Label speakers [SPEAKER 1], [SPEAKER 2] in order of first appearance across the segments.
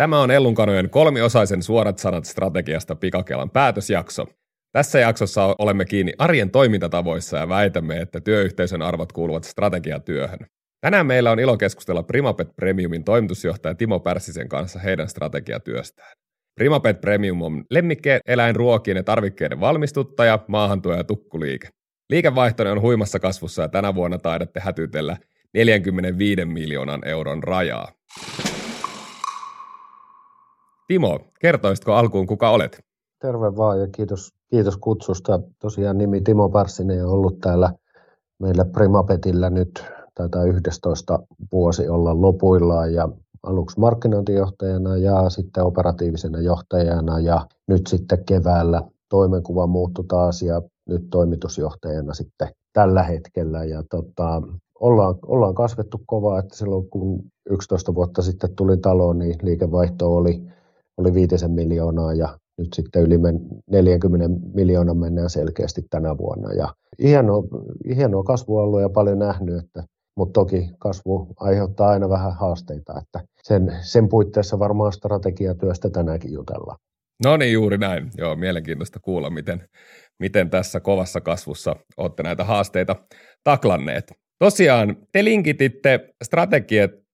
[SPEAKER 1] Tämä on Ellunkanojen kolmiosaisen suorat sanat strategiasta Pikakelan päätösjakso. Tässä jaksossa olemme kiinni arjen toimintatavoissa ja väitämme, että työyhteisön arvot kuuluvat strategiatyöhön. Tänään meillä on ilo keskustella Primapet Premiumin toimitusjohtaja Timo Pärssisen kanssa heidän strategiatyöstään. Primapet Premium on ruokien ja tarvikkeiden valmistuttaja, maahantuoja ja tukkuliike. Liikevaihto on huimassa kasvussa ja tänä vuonna taidatte hätytellä 45 miljoonan euron rajaa. Timo, kertoisitko alkuun kuka olet?
[SPEAKER 2] Terve vaan ja kiitos, kiitos kutsusta. Tosiaan nimi Timo Pärssinen on ollut täällä meillä Primapetillä nyt taitaa 11 vuosi olla lopuillaan ja aluksi markkinointijohtajana ja sitten operatiivisena johtajana ja nyt sitten keväällä toimenkuva muuttui taas ja nyt toimitusjohtajana sitten tällä hetkellä. Ja tota, ollaan, ollaan kasvettu kovaa, että silloin kun 11 vuotta sitten tuli taloon, niin liikevaihto oli, oli viitisen miljoonaa ja nyt sitten yli 40 miljoonaa mennään selkeästi tänä vuonna. Ja hienoa, hienoa kasvua ollut ja paljon nähnyt, että mutta toki kasvu aiheuttaa aina vähän haasteita, että sen, sen puitteissa varmaan strategiatyöstä tänäänkin jutellaan.
[SPEAKER 1] No niin, juuri näin. Joo, mielenkiintoista kuulla, miten, miten tässä kovassa kasvussa olette näitä haasteita taklanneet. Tosiaan, te linkititte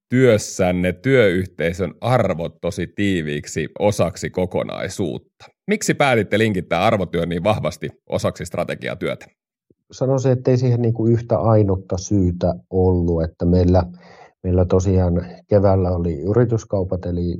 [SPEAKER 1] strategiatyössänne työyhteisön arvot tosi tiiviiksi osaksi kokonaisuutta. Miksi päätitte linkittää arvotyön niin vahvasti osaksi strategiatyötä?
[SPEAKER 2] sanoisin, että ei siihen niin kuin yhtä ainutta syytä ollut, että meillä, meillä tosiaan keväällä oli yrityskaupat, eli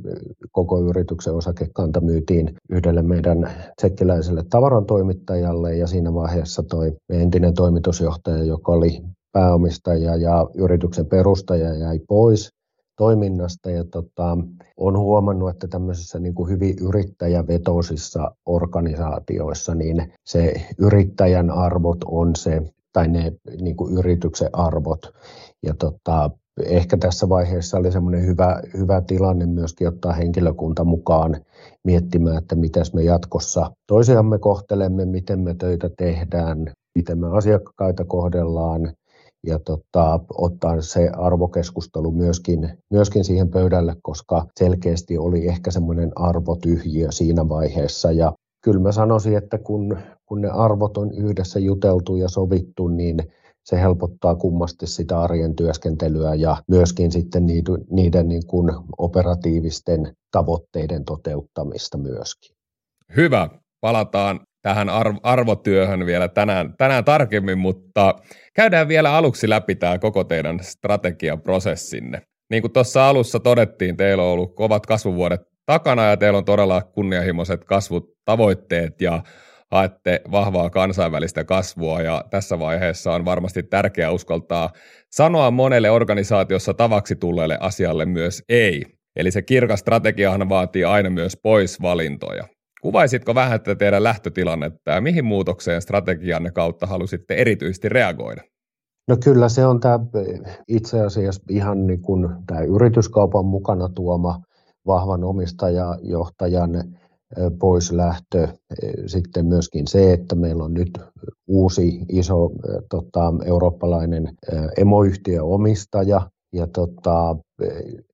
[SPEAKER 2] koko yrityksen osakekanta myytiin yhdelle meidän tsekkiläiselle tavarantoimittajalle, ja siinä vaiheessa toi entinen toimitusjohtaja, joka oli pääomistaja ja yrityksen perustaja jäi pois toiminnasta ja tota, on huomannut, että tämmöisissä niin kuin hyvin yrittäjävetoisissa organisaatioissa niin se yrittäjän arvot on se, tai ne niin kuin yrityksen arvot. Ja tota, ehkä tässä vaiheessa oli semmoinen hyvä, hyvä tilanne myöskin ottaa henkilökunta mukaan miettimään, että miten me jatkossa toisiamme kohtelemme, miten me töitä tehdään, miten me asiakkaita kohdellaan, ja tota, ottaa se arvokeskustelu myöskin, myöskin siihen pöydälle, koska selkeästi oli ehkä semmoinen arvotyhjiö siinä vaiheessa. Ja kyllä mä sanoisin, että kun, kun ne arvot on yhdessä juteltu ja sovittu, niin se helpottaa kummasti sitä arjen työskentelyä ja myöskin sitten niiden, niiden niin kuin operatiivisten tavoitteiden toteuttamista myöskin.
[SPEAKER 1] Hyvä. Palataan tähän arvotyöhön vielä tänään, tänään tarkemmin, mutta käydään vielä aluksi läpi tämä koko teidän strategiaprosessinne. Niin kuin tuossa alussa todettiin, teillä on ollut kovat kasvuvuodet takana ja teillä on todella kunnianhimoiset kasvutavoitteet ja haette vahvaa kansainvälistä kasvua ja tässä vaiheessa on varmasti tärkeää uskaltaa sanoa monelle organisaatiossa tavaksi tulleelle asialle myös ei. Eli se kirkas strategiahan vaatii aina myös poisvalintoja. Kuvaisitko vähän tätä teidän lähtötilannetta ja mihin muutokseen strategianne kautta halusitte erityisesti reagoida?
[SPEAKER 2] No kyllä se on tämä itse asiassa ihan niin kuin tämä yrityskaupan mukana tuoma vahvan omistajajohtajan poislähtö. Sitten myöskin se, että meillä on nyt uusi iso tota, eurooppalainen emoyhtiö omistaja, ja tota,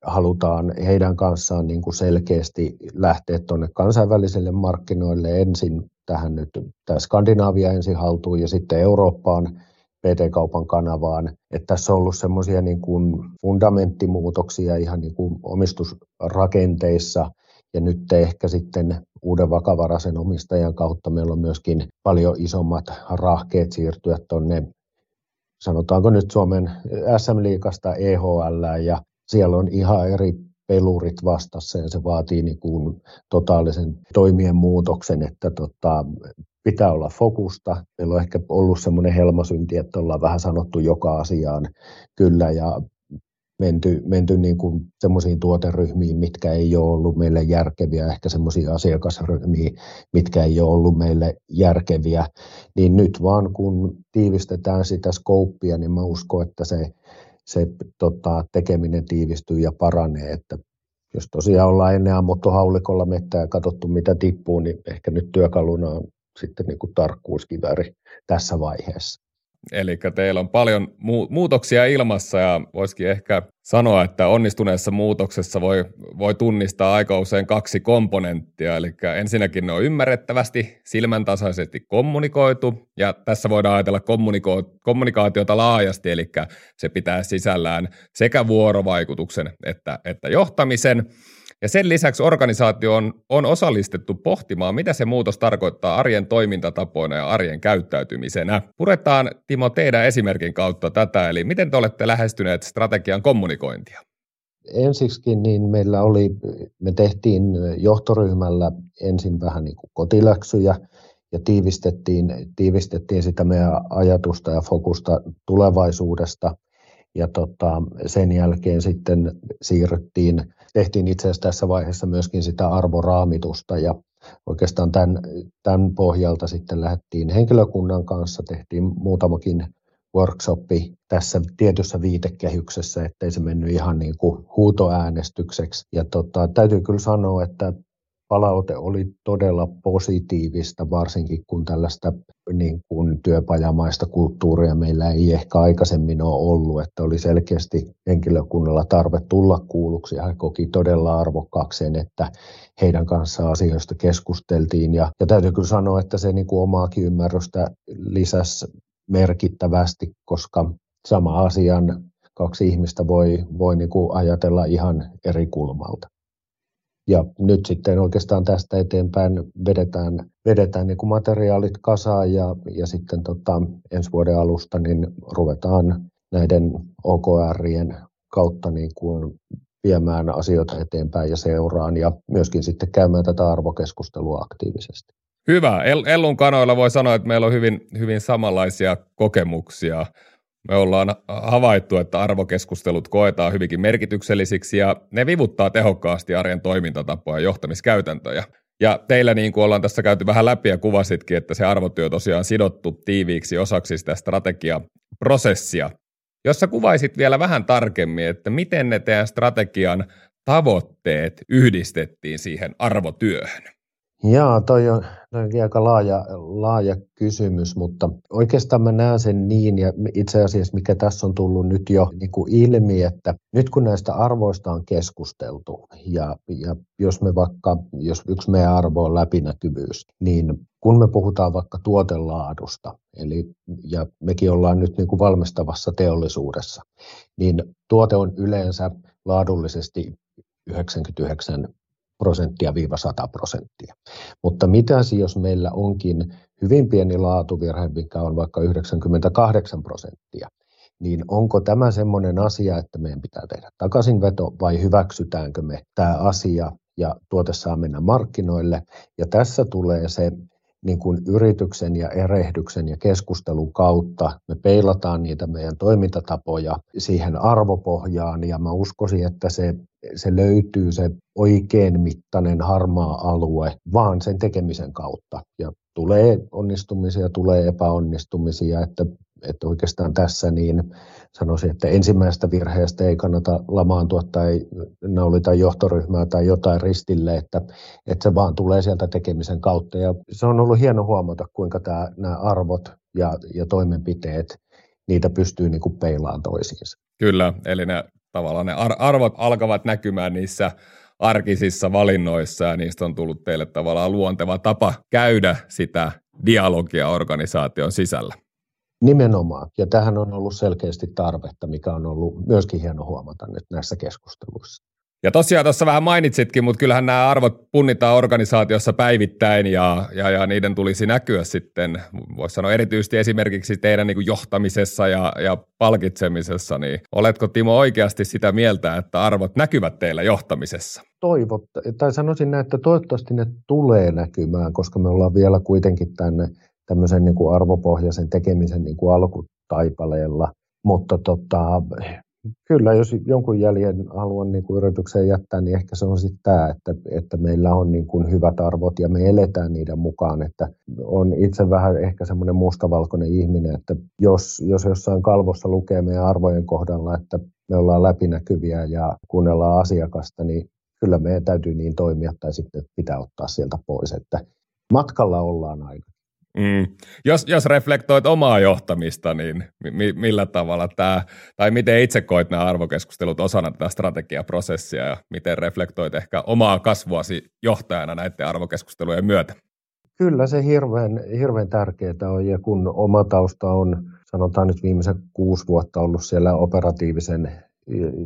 [SPEAKER 2] halutaan heidän kanssaan niin kuin selkeästi lähteä tuonne kansainvälisille markkinoille ensin tähän nyt tämä Skandinaavia ensin haltuun ja sitten Eurooppaan PT-kaupan kanavaan. Että tässä on ollut semmoisia niin kuin fundamenttimuutoksia ihan niin kuin omistusrakenteissa ja nyt ehkä sitten uuden vakavaraisen omistajan kautta meillä on myöskin paljon isommat rahkeet siirtyä tuonne sanotaanko nyt Suomen SM-liikasta EHL ja siellä on ihan eri pelurit vastassa ja se vaatii niin kuin totaalisen toimien muutoksen, että tota, pitää olla fokusta. Meillä on ehkä ollut semmoinen helmasynti, että ollaan vähän sanottu joka asiaan kyllä ja menty, menty niin kuin semmoisiin tuoteryhmiin, mitkä ei ole ollut meille järkeviä, ehkä semmoisiin asiakasryhmiin, mitkä ei ole ollut meille järkeviä, niin nyt vaan kun tiivistetään sitä skouppia, niin mä uskon, että se, se tota, tekeminen tiivistyy ja paranee, että jos tosiaan ollaan ennen ammuttu haulikolla mettä ja katsottu mitä tippuu, niin ehkä nyt työkaluna on sitten niin kuin tarkkuuskiväri tässä vaiheessa.
[SPEAKER 1] Eli teillä on paljon mu- muutoksia ilmassa ja voisikin ehkä sanoa, että onnistuneessa muutoksessa voi, voi tunnistaa aika usein kaksi komponenttia. Eli ensinnäkin ne on ymmärrettävästi, silmäntasaisesti kommunikoitu ja tässä voidaan ajatella kommuniko- kommunikaatiota laajasti, eli se pitää sisällään sekä vuorovaikutuksen että, että johtamisen. Ja sen lisäksi organisaatio on, on osallistettu pohtimaan, mitä se muutos tarkoittaa arjen toimintatapoina ja arjen käyttäytymisenä. Puretaan, Timo, teidän esimerkin kautta tätä, eli miten te olette lähestyneet strategian kommunikointia?
[SPEAKER 2] Ensiksikin niin meillä oli, me tehtiin johtoryhmällä ensin vähän niin kuin kotiläksyjä ja tiivistettiin, tiivistettiin sitä meidän ajatusta ja fokusta tulevaisuudesta – ja tota, sen jälkeen sitten siirryttiin, tehtiin itse asiassa tässä vaiheessa myöskin sitä arvoraamitusta ja oikeastaan tämän, tämän pohjalta sitten lähdettiin henkilökunnan kanssa, tehtiin muutamakin workshoppi tässä tietyssä viitekehyksessä, ettei se mennyt ihan niin kuin huutoäänestykseksi. Ja tota, täytyy kyllä sanoa, että palaute oli todella positiivista, varsinkin kun tällaista niin kuin työpajamaista kulttuuria meillä ei ehkä aikaisemmin ole ollut, että oli selkeästi henkilökunnalla tarve tulla kuulluksi he koki todella arvokkaaksi että heidän kanssaan asioista keskusteltiin ja, ja täytyy kyllä sanoa, että se niin kuin omaakin ymmärrystä lisäsi merkittävästi, koska sama asian kaksi ihmistä voi, voi niin kuin ajatella ihan eri kulmalta. Ja nyt sitten oikeastaan tästä eteenpäin vedetään, vedetään niin kuin materiaalit kasaan ja, ja sitten tota, ensi vuoden alusta niin ruvetaan näiden OKRien kautta niin kuin viemään asioita eteenpäin ja seuraan ja myöskin sitten käymään tätä arvokeskustelua aktiivisesti.
[SPEAKER 1] Hyvä. Ellun kanoilla voi sanoa, että meillä on hyvin, hyvin samanlaisia kokemuksia me ollaan havaittu, että arvokeskustelut koetaan hyvinkin merkityksellisiksi ja ne vivuttaa tehokkaasti arjen toimintatapoja ja johtamiskäytäntöjä. Ja teillä niin kuin ollaan tässä käyty vähän läpi ja kuvasitkin, että se arvotyö tosiaan sidottu tiiviiksi osaksi sitä strategiaprosessia. Jossa kuvaisit vielä vähän tarkemmin, että miten ne teidän strategian tavoitteet yhdistettiin siihen arvotyöhön.
[SPEAKER 2] Jaa, toi on, toi on aika laaja, laaja kysymys, mutta oikeastaan mä näen sen niin, ja itse asiassa mikä tässä on tullut nyt jo niin kuin ilmi, että nyt kun näistä arvoista on keskusteltu, ja, ja jos me vaikka, jos yksi meidän arvo on läpinäkyvyys, niin kun me puhutaan vaikka tuotelaadusta, eli ja mekin ollaan nyt niin kuin valmistavassa teollisuudessa, niin tuote on yleensä laadullisesti 99 prosenttia viiva 100 prosenttia. Mutta mitä jos meillä onkin hyvin pieni laatuvirhe, mikä on vaikka 98 prosenttia, niin onko tämä semmoinen asia, että meidän pitää tehdä takaisinveto vai hyväksytäänkö me tämä asia ja tuote saa mennä markkinoille. Ja tässä tulee se niin kuin yrityksen ja erehdyksen ja keskustelun kautta me peilataan niitä meidän toimintatapoja siihen arvopohjaan ja mä uskoisin, että se, se löytyy se oikein mittainen harmaa alue vaan sen tekemisen kautta ja tulee onnistumisia, tulee epäonnistumisia, että että oikeastaan tässä niin sanoisin, että ensimmäisestä virheestä ei kannata lamaantua tai naulita johtoryhmää tai jotain ristille, että, että se vaan tulee sieltä tekemisen kautta. Ja se on ollut hieno huomata, kuinka tämä, nämä arvot ja, ja toimenpiteet, niitä pystyy niin kuin peilaan toisiinsa.
[SPEAKER 1] Kyllä, eli ne tavallaan ne arvot alkavat näkymään niissä arkisissa valinnoissa ja niistä on tullut teille tavallaan luonteva tapa käydä sitä dialogia organisaation sisällä.
[SPEAKER 2] Nimenomaan, ja tähän on ollut selkeästi tarvetta, mikä on ollut myöskin hieno huomata nyt näissä keskusteluissa.
[SPEAKER 1] Ja tosiaan tuossa vähän mainitsitkin, mutta kyllähän nämä arvot punnitaan organisaatiossa päivittäin ja, ja, ja niiden tulisi näkyä sitten, voisi sanoa erityisesti esimerkiksi teidän niin johtamisessa ja, ja palkitsemisessa, niin oletko Timo oikeasti sitä mieltä, että arvot näkyvät teillä johtamisessa?
[SPEAKER 2] Toivot, tai sanoisin näin, että toivottavasti ne tulee näkymään, koska me ollaan vielä kuitenkin tänne tämmöisen niin kuin arvopohjaisen tekemisen niin kuin alkutaipaleella. Mutta tota, kyllä, jos jonkun jäljen haluan niin kuin yritykseen jättää, niin ehkä se on sitten tämä, että, että meillä on niin kuin hyvät arvot ja me eletään niiden mukaan. Että on itse vähän ehkä semmoinen mustavalkoinen ihminen, että jos, jos jossain kalvossa lukee meidän arvojen kohdalla, että me ollaan läpinäkyviä ja kuunnellaan asiakasta, niin kyllä meidän täytyy niin toimia tai sitten pitää ottaa sieltä pois, että matkalla ollaan aina.
[SPEAKER 1] Mm. Jos, jos reflektoit omaa johtamista, niin mi, millä tavalla tämä, tai miten itse koit nämä arvokeskustelut osana tätä strategiaprosessia ja miten reflektoit ehkä omaa kasvuasi johtajana näiden arvokeskustelujen myötä?
[SPEAKER 2] Kyllä se hirveän, hirveän tärkeää on ja kun oma tausta on, sanotaan nyt viimeisen kuusi vuotta ollut siellä operatiivisen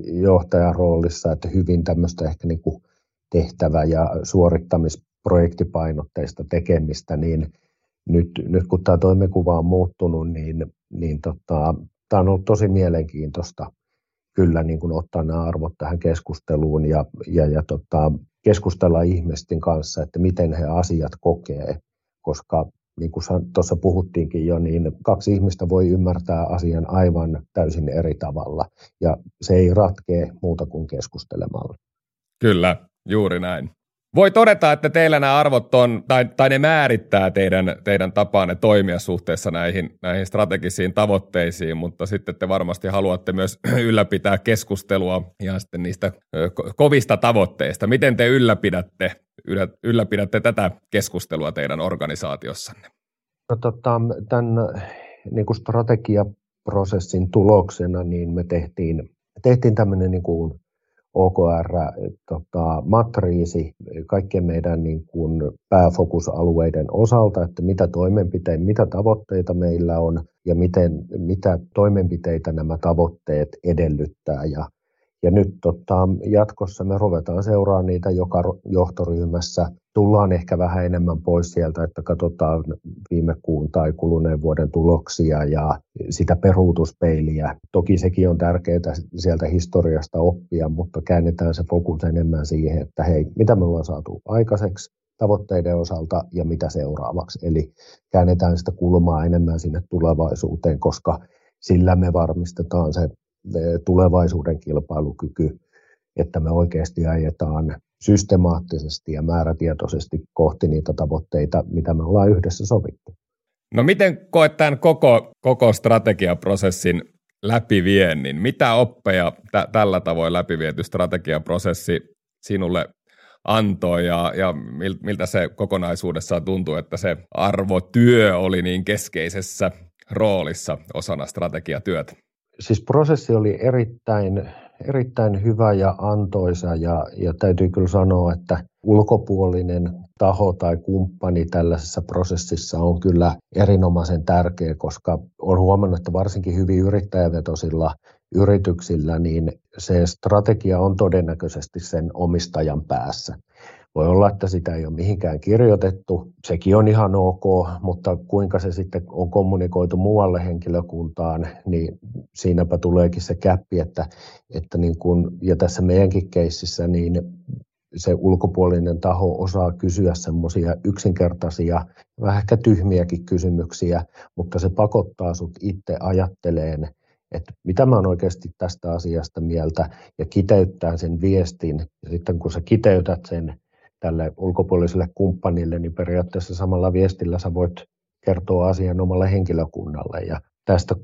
[SPEAKER 2] johtajan roolissa, että hyvin tämmöistä ehkä niin kuin tehtävä- ja suorittamisprojektipainotteista tekemistä, niin nyt, nyt kun tämä toimenkuva on muuttunut, niin, niin tota, tämä on ollut tosi mielenkiintoista kyllä niin kuin ottaa nämä arvot tähän keskusteluun ja, ja, ja tota, keskustella ihmisten kanssa, että miten he asiat kokee, koska niin kuin tuossa puhuttiinkin jo, niin kaksi ihmistä voi ymmärtää asian aivan täysin eri tavalla, ja se ei ratkee muuta kuin keskustelemalla.
[SPEAKER 1] Kyllä, juuri näin. Voi todeta, että teillä nämä arvot on, tai, tai ne määrittää teidän, teidän tapaanne toimia suhteessa näihin, näihin strategisiin tavoitteisiin, mutta sitten te varmasti haluatte myös ylläpitää keskustelua ja sitten niistä kovista tavoitteista. Miten te ylläpidätte, ylläpidätte tätä keskustelua teidän organisaatiossanne?
[SPEAKER 2] No, tota, tämän niin kuin strategiaprosessin tuloksena niin me tehtiin, tehtiin tämmöinen niin kuin OKR-matriisi tota, kaikkien meidän niin kuin pääfokusalueiden osalta, että mitä toimenpiteitä, mitä tavoitteita meillä on ja miten, mitä toimenpiteitä nämä tavoitteet edellyttää. Ja ja nyt tota, jatkossa me ruvetaan seuraamaan niitä joka johtoryhmässä. Tullaan ehkä vähän enemmän pois sieltä, että katsotaan viime kuun tai kuluneen vuoden tuloksia ja sitä peruutuspeiliä. Toki sekin on tärkeää sieltä historiasta oppia, mutta käännetään se fokus enemmän siihen, että hei, mitä me ollaan saatu aikaiseksi tavoitteiden osalta ja mitä seuraavaksi. Eli käännetään sitä kulmaa enemmän sinne tulevaisuuteen, koska sillä me varmistetaan se tulevaisuuden kilpailukyky, että me oikeasti ajetaan systemaattisesti ja määrätietoisesti kohti niitä tavoitteita, mitä me ollaan yhdessä sovittu.
[SPEAKER 1] No miten koet tämän koko, koko strategiaprosessin läpiviennin? Mitä oppeja t- tällä tavoin läpiviety strategiaprosessi sinulle antoi ja, ja miltä se kokonaisuudessaan tuntuu, että se arvotyö oli niin keskeisessä roolissa osana strategiatyötä?
[SPEAKER 2] Siis prosessi oli erittäin, erittäin hyvä ja antoisa ja, ja täytyy kyllä sanoa, että ulkopuolinen taho tai kumppani tällaisessa prosessissa on kyllä erinomaisen tärkeä, koska on huomannut, että varsinkin hyvin yrittäjävetoisilla yrityksillä, niin se strategia on todennäköisesti sen omistajan päässä. Voi olla, että sitä ei ole mihinkään kirjoitettu, sekin on ihan ok, mutta kuinka se sitten on kommunikoitu muualle henkilökuntaan, niin siinäpä tuleekin se käppi, että, että niin kun, ja tässä meidänkin keississä, niin se ulkopuolinen taho osaa kysyä semmoisia yksinkertaisia, vähän ehkä tyhmiäkin kysymyksiä, mutta se pakottaa sut itse ajatteleen, että mitä mä oon oikeasti tästä asiasta mieltä ja kiteyttää sen viestin. Ja sitten kun sä kiteytät sen, tälle ulkopuoliselle kumppanille, niin periaatteessa samalla viestillä sä voit kertoa asian omalle henkilökunnalle. Ja tästä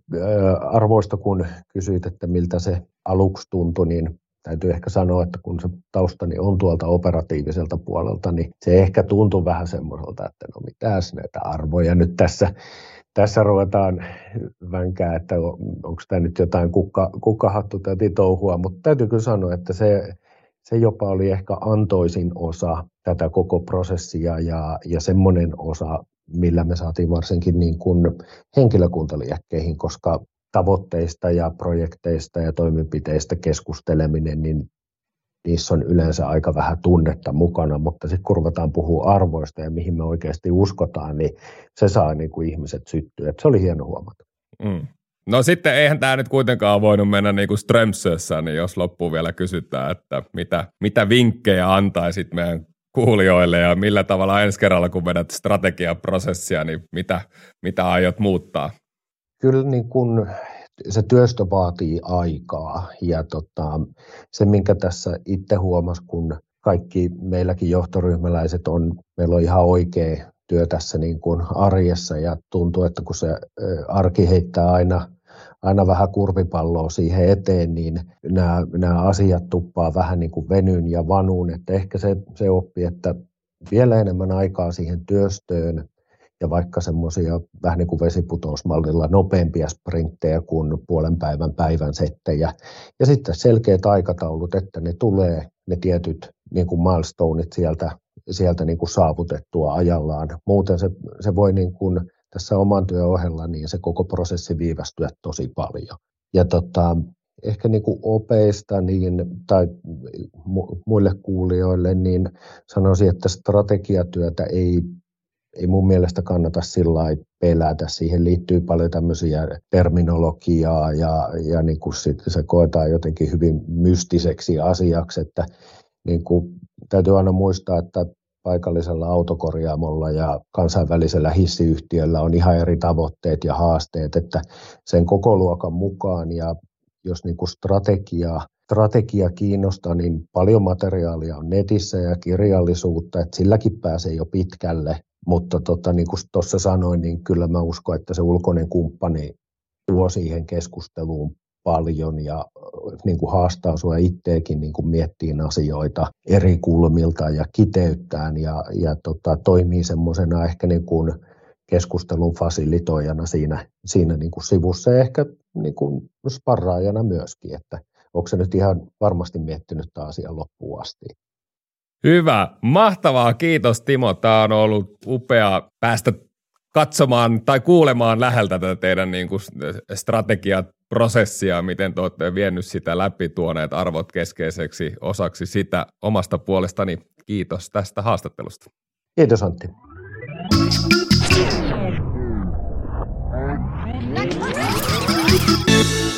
[SPEAKER 2] arvoista, kun kysyit, että miltä se aluksi tuntui, niin täytyy ehkä sanoa, että kun se taustani on tuolta operatiiviselta puolelta, niin se ehkä tuntuu vähän semmoiselta, että no mitäs näitä arvoja nyt tässä, tässä ruvetaan vänkää, että onko tämä nyt jotain kukka, kukkahattu täti touhua, mutta täytyy kyllä sanoa, että se, se jopa oli ehkä antoisin osa tätä koko prosessia ja, ja semmoinen osa, millä me saatiin varsinkin niin kuin henkilökuntaliäkkeihin, koska tavoitteista ja projekteista ja toimenpiteistä keskusteleminen, niin niissä on yleensä aika vähän tunnetta mukana, mutta sitten kun ruvetaan puhua arvoista ja mihin me oikeasti uskotaan, niin se saa niin kuin ihmiset syttyä. Et se oli hieno huomata. Mm.
[SPEAKER 1] No sitten eihän tämä nyt kuitenkaan voinut mennä niin kuin Strömsössä, niin jos loppuun vielä kysytään, että mitä, mitä vinkkejä antaisit meidän kuulijoille ja millä tavalla ensi kerralla, kun vedät strategiaprosessia, niin mitä, mitä aiot muuttaa?
[SPEAKER 2] Kyllä niin kun se työstö vaatii aikaa ja tota, se, minkä tässä itse huomas, kun kaikki meilläkin johtoryhmäläiset on, meillä on ihan oikea työ tässä niin kuin arjessa ja tuntuu, että kun se arki heittää aina, aina vähän kurvipalloa siihen eteen, niin nämä, nämä asiat tuppaa vähän niin kuin venyyn ja vanuun, että ehkä se, se oppi, että vielä enemmän aikaa siihen työstöön ja vaikka semmoisia vähän niin kuin vesiputousmallilla nopeampia sprinttejä kuin puolen päivän päivän settejä. Ja sitten selkeät aikataulut, että ne tulee ne tietyt niin kuin milestoneit sieltä, sieltä niin kuin saavutettua ajallaan. Muuten se, se voi niin kuin tässä oman työn ohella, niin se koko prosessi viivästyä tosi paljon. Ja tota, ehkä niin kuin opeista niin, tai muille kuulijoille, niin sanoisin, että strategiatyötä ei, ei mun mielestä kannata sillä pelätä. Siihen liittyy paljon tämmöisiä terminologiaa ja, ja niin kuin sit se koetaan jotenkin hyvin mystiseksi asiaksi, että niin kuin, täytyy aina muistaa, että paikallisella autokorjaamolla ja kansainvälisellä hissiyhtiöllä on ihan eri tavoitteet ja haasteet, että sen koko luokan mukaan ja jos niin kuin strategia, strategia kiinnostaa, niin paljon materiaalia on netissä ja kirjallisuutta, että silläkin pääsee jo pitkälle, mutta tota, niin kuin tuossa sanoin, niin kyllä mä uskon, että se ulkoinen kumppani tuo siihen keskusteluun paljon ja niin kuin haastaa sinua itseäkin niin kuin miettiin asioita eri kulmilta ja kiteyttään ja, ja tota, toimii semmoisena ehkä niin kuin keskustelun fasilitoijana siinä, siinä niin kuin sivussa ja ehkä niin kuin sparraajana myöskin, että onko se nyt ihan varmasti miettinyt tämä asia loppuun asti.
[SPEAKER 1] Hyvä, mahtavaa, kiitos Timo. Tämä on ollut upea päästä katsomaan tai kuulemaan läheltä tätä teidän niin kuin strategiaprosessia, miten te olette vienyt sitä läpi, tuoneet arvot keskeiseksi osaksi sitä omasta puolestani. Kiitos tästä haastattelusta.
[SPEAKER 2] Kiitos Antti.
[SPEAKER 3] Thank you.